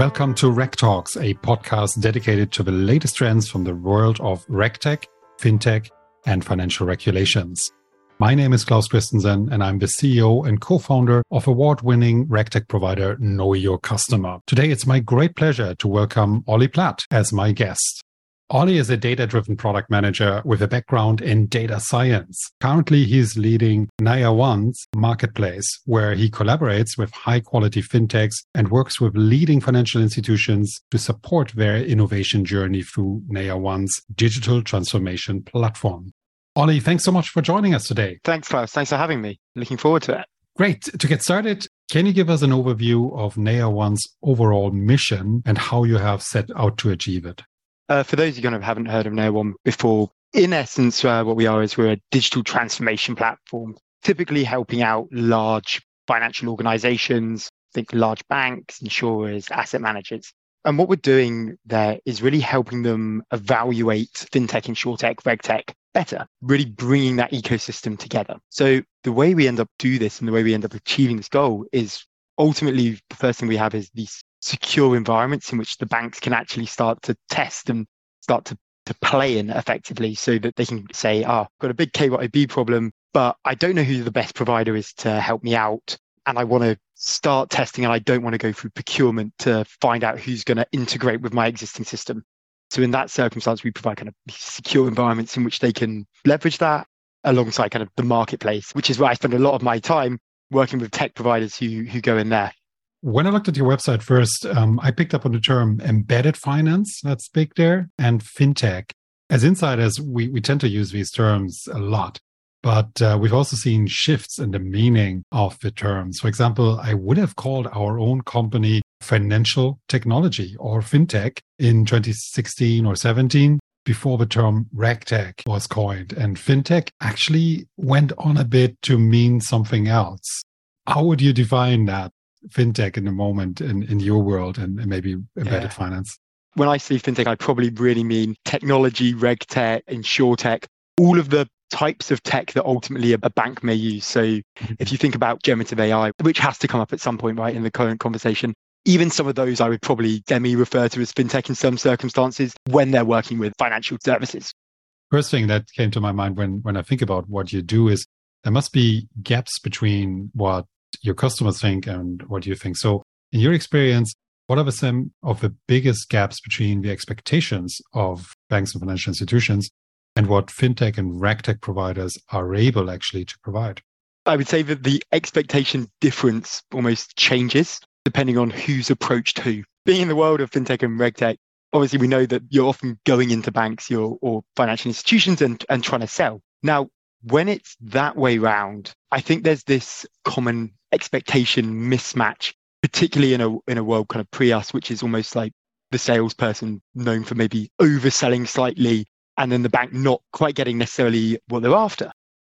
Welcome to Reg Talks, a podcast dedicated to the latest trends from the world of RegTech, FinTech, and financial regulations. My name is Claus Christensen, and I'm the CEO and co-founder of award-winning RegTech provider Know Your Customer. Today, it's my great pleasure to welcome Oli Platt as my guest. Oli is a data driven product manager with a background in data science. Currently, he's leading NayaOne's marketplace, where he collaborates with high quality fintechs and works with leading financial institutions to support their innovation journey through NayaOne's digital transformation platform. Oli, thanks so much for joining us today. Thanks, Claus. Thanks for having me. Looking forward to it. Great. To get started, can you give us an overview of NayaOne's overall mission and how you have set out to achieve it? Uh, for those of you who haven't heard of NayaOne before, in essence, uh, what we are is we're a digital transformation platform, typically helping out large financial organizations, think large banks, insurers, asset managers. And what we're doing there is really helping them evaluate fintech, insurtech, regtech better, really bringing that ecosystem together. So the way we end up do this and the way we end up achieving this goal is ultimately the first thing we have is these secure environments in which the banks can actually start to test and start to, to play in effectively so that they can say, ah, oh, I've got a big KYB problem, but I don't know who the best provider is to help me out. And I want to start testing and I don't want to go through procurement to find out who's going to integrate with my existing system. So in that circumstance, we provide kind of secure environments in which they can leverage that alongside kind of the marketplace, which is where I spend a lot of my time working with tech providers who who go in there. When I looked at your website first, um, I picked up on the term embedded finance, that's big there, and fintech. As insiders, we, we tend to use these terms a lot, but uh, we've also seen shifts in the meaning of the terms. For example, I would have called our own company financial technology or fintech in 2016 or 17 before the term regtech was coined. And fintech actually went on a bit to mean something else. How would you define that? Fintech in the moment in, in your world and, and maybe embedded yeah. finance? When I say fintech, I probably really mean technology, reg tech, insure tech, all of the types of tech that ultimately a bank may use. So mm-hmm. if you think about generative AI, which has to come up at some point, right, in the current conversation, even some of those I would probably demi refer to as fintech in some circumstances when they're working with financial services. First thing that came to my mind when when I think about what you do is there must be gaps between what your customers think and what you think. So, in your experience, what are some of the biggest gaps between the expectations of banks and financial institutions and what fintech and regtech providers are able actually to provide? I would say that the expectation difference almost changes depending on who's approached who. Being in the world of fintech and regtech, obviously we know that you're often going into banks or financial institutions and, and trying to sell. Now, when it's that way round, I think there's this common expectation mismatch, particularly in a in a world kind of pre us, which is almost like the salesperson known for maybe overselling slightly and then the bank not quite getting necessarily what they're after.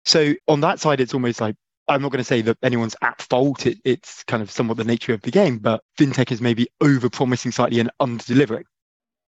So on that side, it's almost like I'm not going to say that anyone's at fault. It, it's kind of somewhat the nature of the game, but fintech is maybe over promising slightly and under delivering.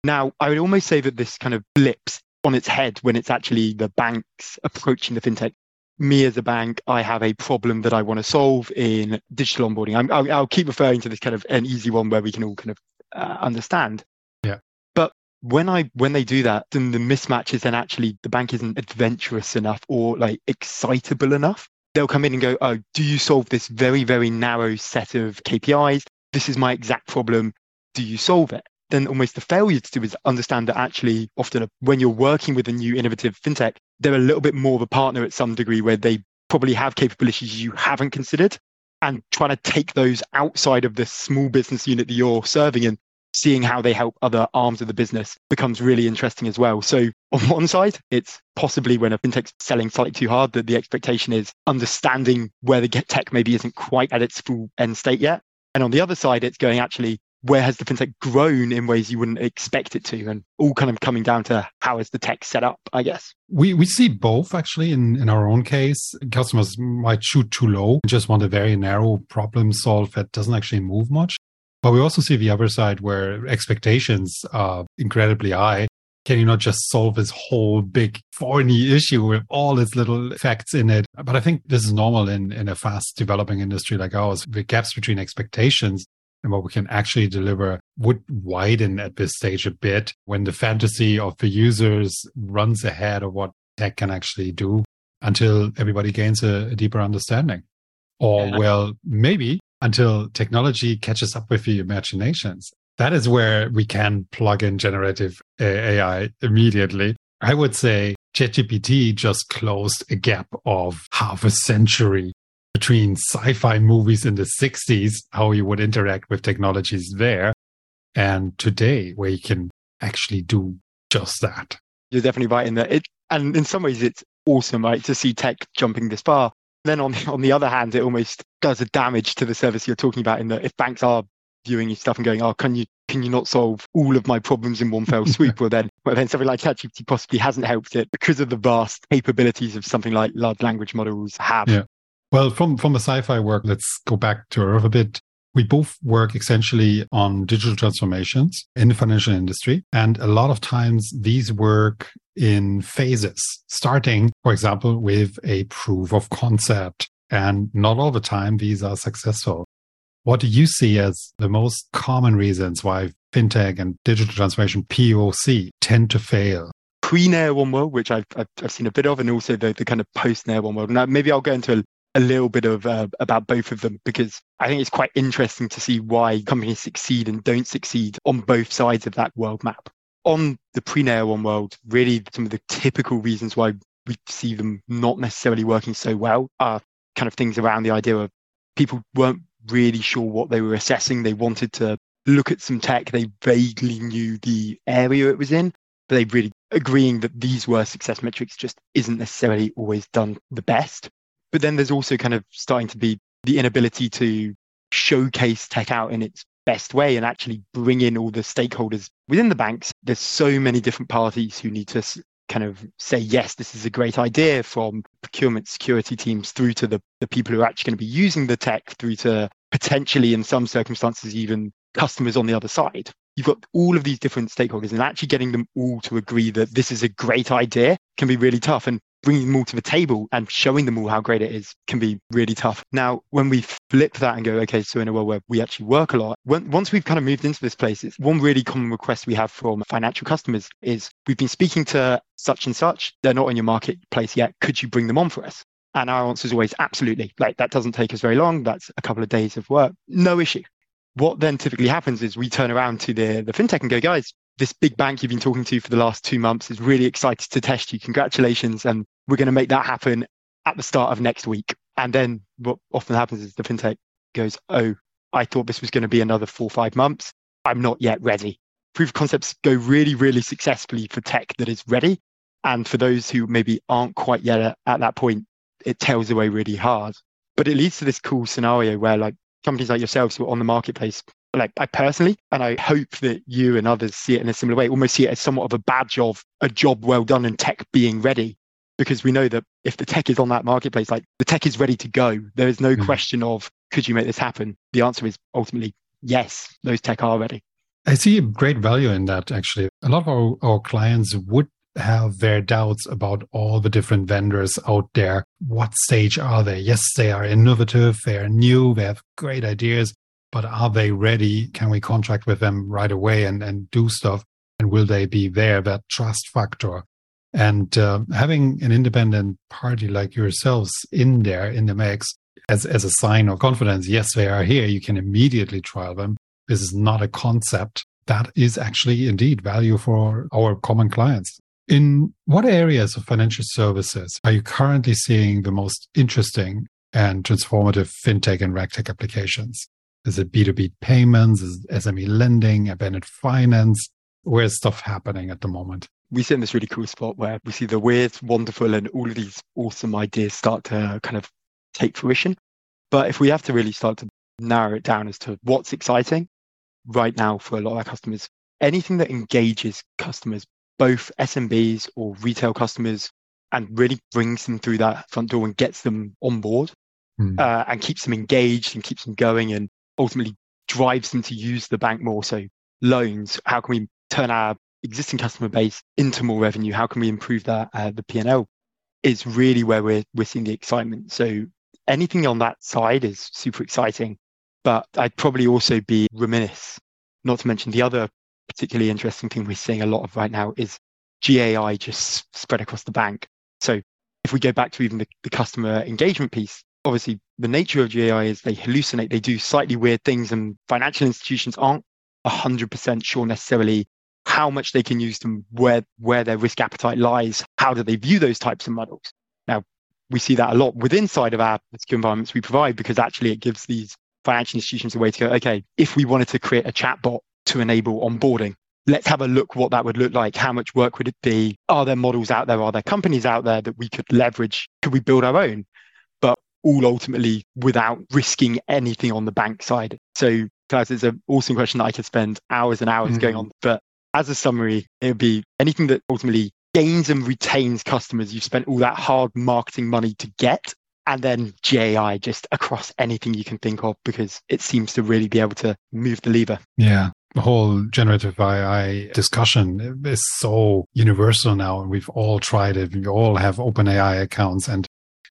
Now, I would almost say that this kind of flips on its head when it's actually the banks approaching the fintech. Me as a bank, I have a problem that I want to solve in digital onboarding. i will I'll keep referring to this kind of an easy one where we can all kind of uh, understand. Yeah. But when I when they do that, then the mismatch is then actually the bank isn't adventurous enough or like excitable enough. They'll come in and go, "Oh, do you solve this very very narrow set of KPIs? This is my exact problem. Do you solve it?" Then almost the failure to do is understand that actually often when you're working with a new innovative fintech, they're a little bit more of a partner at some degree where they probably have capabilities you haven't considered and trying to take those outside of the small business unit that you're serving and seeing how they help other arms of the business becomes really interesting as well. So on one side, it's possibly when a fintech's selling slightly too hard that the expectation is understanding where the get tech maybe isn't quite at its full end state yet. And on the other side, it's going actually, where has the fintech grown in ways you wouldn't expect it to? And all kind of coming down to how is the tech set up i guess. We we see both actually in in our own case. Customers might shoot too low and just want a very narrow problem solved that doesn't actually move much. But we also see the other side where expectations are incredibly high. Can you not just solve this whole big thorny issue with all its little facts in it? But I think this is normal in, in a fast developing industry like ours. The gaps between expectations and what we can actually deliver would widen at this stage a bit when the fantasy of the users runs ahead of what tech can actually do until everybody gains a, a deeper understanding. Or, yeah. well, maybe until technology catches up with the imaginations. That is where we can plug in generative AI immediately. I would say ChatGPT just closed a gap of half a century between sci-fi movies in the 60s, how you would interact with technologies there, and today, where you can actually do just that. You're definitely right in that. It, and in some ways, it's awesome, right, to see tech jumping this far. Then on the, on the other hand, it almost does a damage to the service you're talking about in that if banks are viewing your stuff and going, oh, can you can you not solve all of my problems in one fell swoop? well, then, well, then something like ChatGPT possibly hasn't helped it because of the vast capabilities of something like large language models have. Yeah. Well, from from the sci-fi work, let's go back to Earth a bit. We both work essentially on digital transformations in the financial industry. And a lot of times these work in phases, starting, for example, with a proof of concept. And not all the time these are successful. What do you see as the most common reasons why fintech and digital transformation POC tend to fail? Pre NayaOne World, which I've, I've, I've, seen a bit of, and also the, the kind of post NayaOne World. Now, maybe I'll go into a, a little bit of uh, about both of them because I think it's quite interesting to see why companies succeed and don't succeed on both sides of that world map. On the pre-NayaOne world, really some of the typical reasons why we see them not necessarily working so well are kind of things around the idea of people weren't really sure what they were assessing. They wanted to look at some tech. They vaguely knew the area it was in, but they really agreeing that these were success metrics just isn't necessarily always done the best. But then there's also kind of starting to be the inability to showcase tech out in its best way and actually bring in all the stakeholders within the banks. There's so many different parties who need to kind of say, yes, this is a great idea from procurement security teams through to the, the people who are actually going to be using the tech through to potentially in some circumstances, even customers on the other side. You've got all of these different stakeholders and actually getting them all to agree that this is a great idea can be really tough. And bringing them all to the table and showing them all how great it is can be really tough. Now, when we flip that and go, okay, so in a world where we actually work a lot, when, once we've kind of moved into this place, it's one really common request we have from financial customers is we've been speaking to such and such. They're not in your marketplace yet. Could you bring them on for us? And our answer is always absolutely. Like that doesn't take us very long. That's a couple of days of work. No issue. What then typically happens is we turn around to the, the fintech and go, guys, this big bank you've been talking to for the last two months is really excited to test you. Congratulations. And we're going to make that happen at the start of next week. And then what often happens is the fintech goes, Oh, I thought this was going to be another four or five months. I'm not yet ready. Proof of concepts go really, really successfully for tech that is ready. And for those who maybe aren't quite yet at, at that point, it tails away really hard. But it leads to this cool scenario where like companies like yourselves who are on the marketplace like I personally, and I hope that you and others see it in a similar way, almost see it as somewhat of a badge of a job well done and tech being ready. Because we know that if the tech is on that marketplace, like the tech is ready to go. There is no mm. question of could you make this happen? The answer is ultimately yes, those tech are ready. I see a great value in that actually. A lot of our, our clients would have their doubts about all the different vendors out there. What stage are they? Yes, they are innovative, they are new, they have great ideas, but are they ready? Can we contract with them right away and, and do stuff? And will they be there? That trust factor. And uh, having an independent party like yourselves in there in the mix as, as a sign of confidence, yes, they are here. You can immediately trial them. This is not a concept. That is actually indeed value for our common clients. In what areas of financial services are you currently seeing the most interesting and transformative fintech and regtech applications? Is it B2B payments? Is SME lending, embedded finance? Where's stuff happening at the moment? We sit in this really cool spot where we see the weird, wonderful, and all of these awesome ideas start to kind of take fruition. But if we have to really start to narrow it down as to what's exciting right now for a lot of our customers, anything that engages customers, both SMBs or retail customers, and really brings them through that front door and gets them on board mm. uh, and keeps them engaged and keeps them going and ultimately drives them to use the bank more. So loans, how can we turn our existing customer base into more revenue? How can we improve that uh, the P&L is really where we're we're seeing the excitement. So anything on that side is super exciting. But I'd probably also be remiss not to mention the other particularly interesting thing we're seeing a lot of right now is GAI just spread across the bank. So if we go back to even the, the customer engagement piece, obviously the nature of GAI is they hallucinate, they do slightly weird things, and financial institutions aren't 100% sure necessarily how much they can use them, where, where their risk appetite lies, how do they view those types of models. Now, we see that a lot within side of our secure environments we provide because actually it gives these financial institutions a way to go, okay, if we wanted to create a chatbot to enable onboarding, let's have a look what that would look like. How much work would it be? Are there models out there? Are there companies out there that we could leverage? Could we build our own? But all ultimately without risking anything on the bank side. So, guys, it's an awesome question that I could spend hours and hours mm-hmm. going on. But as a summary, it would be anything that ultimately gains and retains customers you've spent all that hard marketing money to get. And then GAI just across anything you can think of because it seems to really be able to move the lever. Yeah the whole generative AI discussion is so universal now, and we've all tried it. We all have OpenAI accounts, and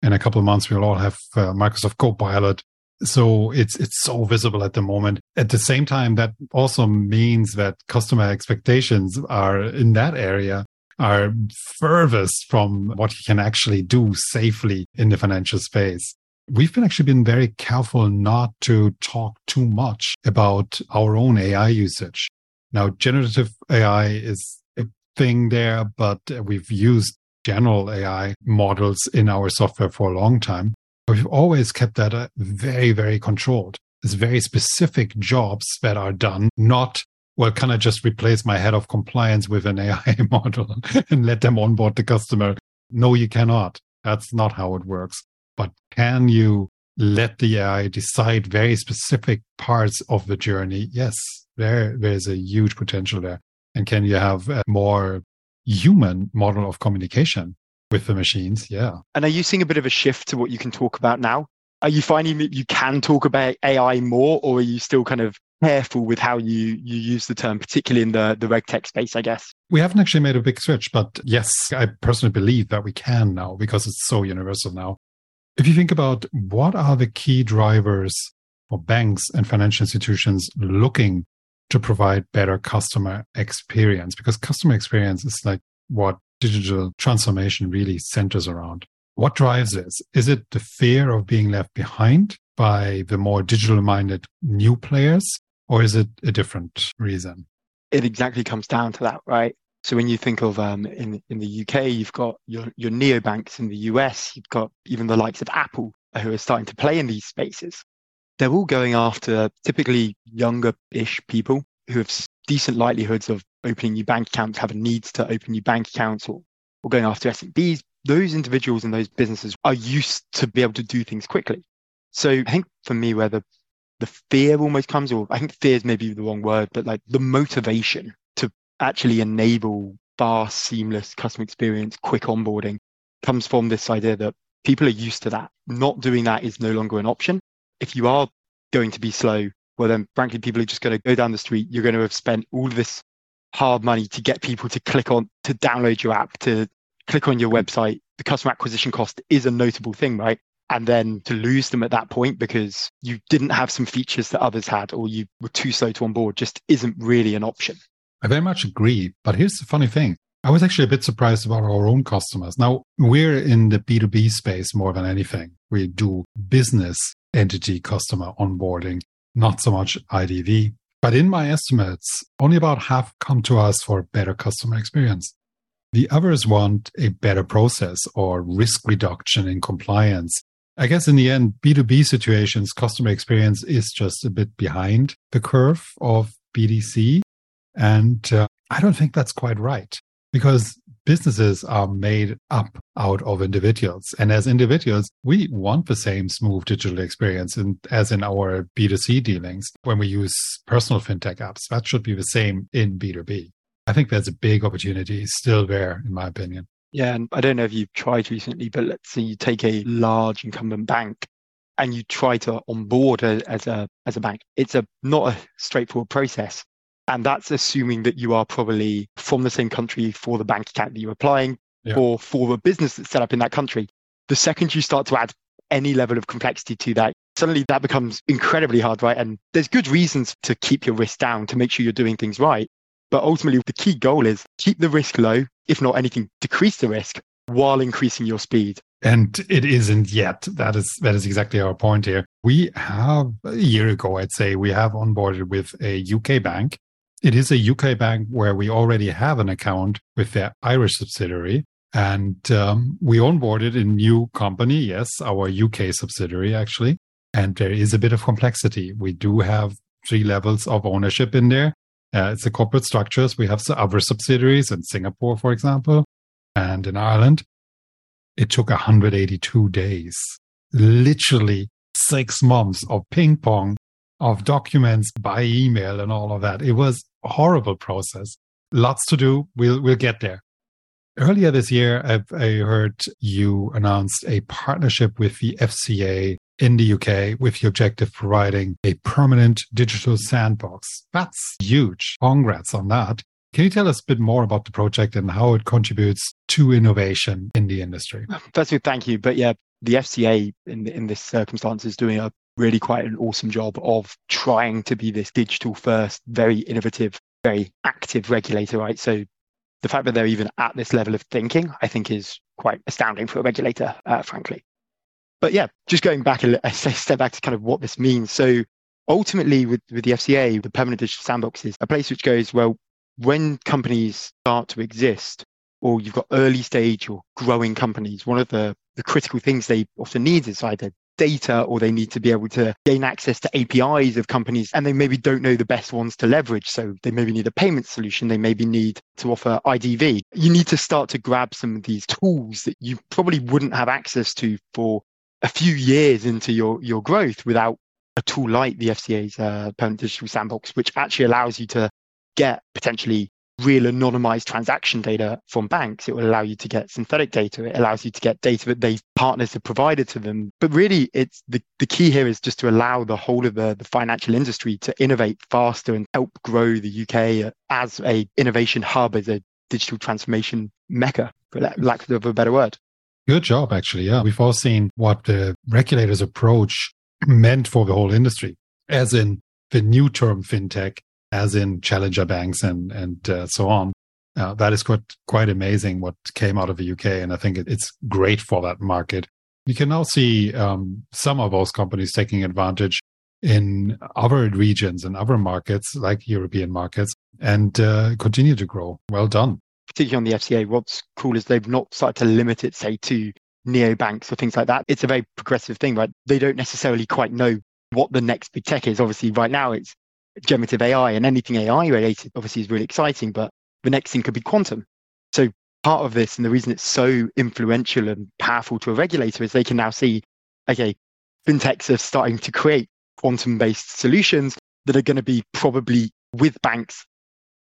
in a couple of months, we'll all have uh, Microsoft Copilot. So it's it's so visible at the moment. At the same time, that also means that customer expectations are in that area are furthest from what you can actually do safely in the financial space we've been actually been very careful not to talk too much about our own AI usage. Now, generative AI is a thing there, but we've used general AI models in our software for a long time. We've always kept that uh, very, very controlled. It's very specific jobs that are done, not well, can I just replace my head of compliance with an AI model and let them onboard the customer? No, you cannot. That's not how it works but can you let the AI decide very specific parts of the journey? Yes, there there's a huge potential there. And can you have a more human model of communication with the machines? Yeah. And are you seeing a bit of a shift to what you can talk about now? Are you finding that you can talk about AI more, or are you still kind of careful with how you you use the term, particularly in the the regtech space, I guess? We haven't actually made a big switch, but yes, I personally believe that we can now because it's so universal now. If you think about what are the key drivers for banks and financial institutions looking to provide better customer experience, because customer experience is like what digital transformation really centers around. What drives this? Is it the fear of being left behind by the more digital minded new players, or is it a different reason? It exactly comes down to that, right? So when you think of um, in in the UK, you've got your your neobanks in the US, you've got even the likes of Apple who are starting to play in these spaces. They're all going after typically younger-ish people who have decent likelihoods of opening new bank accounts, having needs to open new bank accounts, or or going after SMBs. Those individuals and those businesses are used to be able to do things quickly. So I think for me, where the the fear almost comes, or I think fear is maybe the wrong word, but like the motivation to actually enable fast, seamless customer experience, quick onboarding comes from this idea that people are used to that. Not doing that is no longer an option. If you are going to be slow, well, then frankly, people are just going to go down the street. You're going to have spent all this hard money to get people to click on, to download your app, to click on your website. The customer acquisition cost is a notable thing, right? And then to lose them at that point because you didn't have some features that others had or you were too slow to onboard just isn't really an option. I very much agree. But here's the funny thing. I was actually a bit surprised about our own customers. Now, we're in the B2B space more than anything. We do business entity customer onboarding, not so much IDV. But in my estimates, only about half come to us for better customer experience. The others want a better process or risk reduction in compliance. I guess in the end, B2B situations, customer experience is just a bit behind the curve of B2C. And uh, I don't think that's quite right because businesses are made up out of individuals. And as individuals, we want the same smooth digital experience in, as in our B2C dealings when we use personal fintech apps. That should be the same in B2B. I think there's a big opportunity still there, in my opinion. Yeah, and I don't know if you've tried recently, but let's say you take a large incumbent bank and you try to onboard a, as a as a bank. It's a not a straightforward process. And that's assuming that you are probably from the same country for the bank account that you're applying yeah. or for the business that's set up in that country. The second you start to add any level of complexity to that, suddenly that becomes incredibly hard, right? And there's good reasons to keep your risk down to make sure you're doing things right. But ultimately, the key goal is keep the risk low, if not anything, decrease the risk while increasing your speed. And it isn't yet. That is that is exactly our point here. We have a year ago, I'd say, we have onboarded with a UK bank. It is a UK bank where we already have an account with their Irish subsidiary. And um, we onboarded a new company, yes, our UK subsidiary actually. And there is a bit of complexity. We do have three levels of ownership in there. Uh, it's a corporate structures. We have other subsidiaries in Singapore, for example, and in Ireland. It took 182 days, literally six months of ping pong of documents by email and all of that. It was horrible process. Lots to do. We'll we'll get there. Earlier this year, I've, I heard you announced a partnership with the FCA in the UK with the objective of providing a permanent digital sandbox. That's huge. Congrats on that. Can you tell us a bit more about the project and how it contributes to innovation in the industry? First of all, thank you. But yeah, the FCA in in this circumstance is doing a really quite an awesome job of trying to be this digital first, very innovative, very active regulator, right? So the fact that they're even at this level of thinking, I think, is quite astounding for a regulator, uh, frankly. But yeah, just going back a, a step back to kind of what this means. So ultimately, with, with the FCA, the permanent digital sandbox is a place which goes, well, when companies start to exist, or you've got early stage or growing companies, one of the, the critical things they often need is either data or they need to be able to gain access to APIs of companies and they maybe don't know the best ones to leverage. So they maybe need a payment solution. They maybe need to offer IDV. You need to start to grab some of these tools that you probably wouldn't have access to for a few years into your, your growth without a tool like the FCA's uh, permanent digital sandbox, which actually allows you to get potentially real anonymized transaction data from banks. It will allow you to get synthetic data. It allows you to get data that they partners have provided to them. But really, it's the, the key here is just to allow the whole of the, the financial industry to innovate faster and help grow the UK as a innovation hub, as a digital transformation mecca, for lack of a better word. Good job, actually. Yeah. We've all seen what the regulators' approach meant for the whole industry, as in the new term fintech as in challenger banks and and uh, so on. Uh, that is quite quite amazing what came out of the UK, and I think it, it's great for that market. You can now see um, some of those companies taking advantage in other regions and other markets, like European markets, and uh, continue to grow. Well done. Particularly on the FCA, what's cool is they've not started to limit it, say, to neobanks or things like that. It's a very progressive thing, right? They don't necessarily quite know what the next big tech is. Obviously, right now it's generative AI and anything AI related obviously is really exciting, but the next thing could be quantum. So part of this and the reason it's so influential and powerful to a regulator is they can now see, okay, fintechs are starting to create quantum based solutions that are going to be probably with banks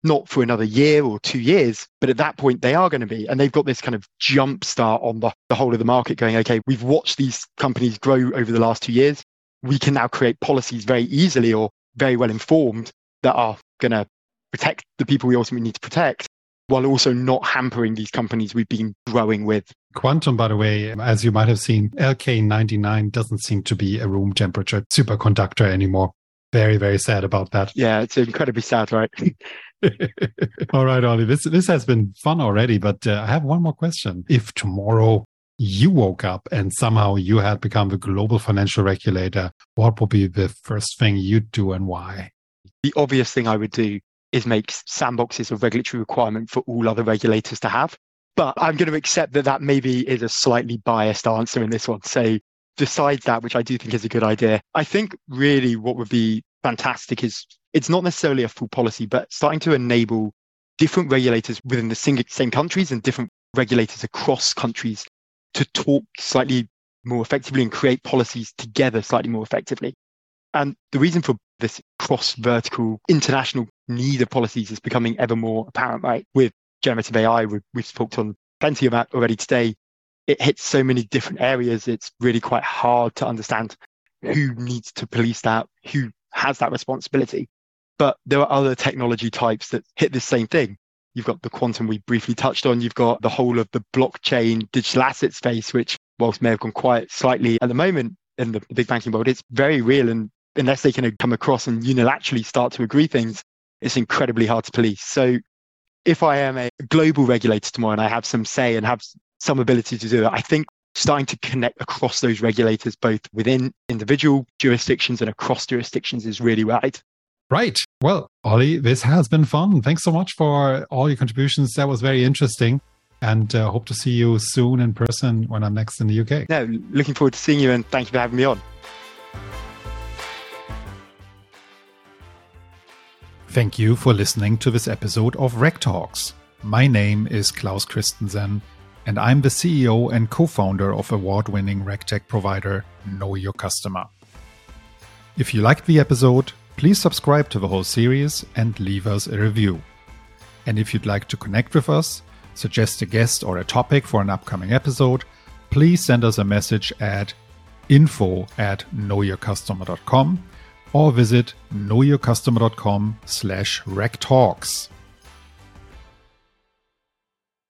not for another year or two years, but at that point they are going to be. And they've got this kind of jump start on the, the whole of the market going, okay, we've watched these companies grow over the last two years. We can now create policies very easily or very well informed that are going to protect the people we ultimately need to protect while also not hampering these companies we've been growing with. Quantum, by the way, as you might have seen, LK99 doesn't seem to be a room temperature superconductor anymore. Very, very sad about that. Yeah, it's incredibly sad, right? All right, Oli, this, this has been fun already, but uh, I have one more question. If tomorrow you woke up and somehow you had become the global financial regulator, what would be the first thing you'd do and why? The obvious thing I would do is make sandboxes a regulatory requirement for all other regulators to have. But I'm going to accept that that maybe is a slightly biased answer in this one. So, besides that, which I do think is a good idea, I think really what would be fantastic is it's not necessarily a full policy, but starting to enable different regulators within the same countries and different regulators across countries to talk slightly more effectively and create policies together slightly more effectively. And the reason for this cross vertical international need of policies is becoming ever more apparent, right? With generative AI, we've, we've spoken on plenty about already today. It hits so many different areas. It's really quite hard to understand who needs to police that, who has that responsibility. But there are other technology types that hit the same thing. You've got the quantum we briefly touched on. You've got the whole of the blockchain digital asset space, which whilst may have gone quiet slightly at the moment, in the big banking world, it's very real. And unless they can come across and unilaterally start to agree things, it's incredibly hard to police. So if I am a global regulator tomorrow and I have some say and have some ability to do it, I think starting to connect across those regulators, both within individual jurisdictions and across jurisdictions, is really right. Right. Well, Oli, this has been fun. Thanks so much for all your contributions. That was very interesting. And uh, hope to see you soon in person when I'm next in the UK. No, looking forward to seeing you and thank you for having me on. Thank you for listening to this episode of Reg Talks. My name is Claus Christensen, and I'm the CEO and co founder of award winning RegTech provider Know Your Customer. If you liked the episode, please subscribe to the whole series and leave us a review. And if you'd like to connect with us, suggest a guest or a topic for an upcoming episode, please send us a message at info at knowyourcustomer.com or visit knowyourcustomer.com slash regtalks.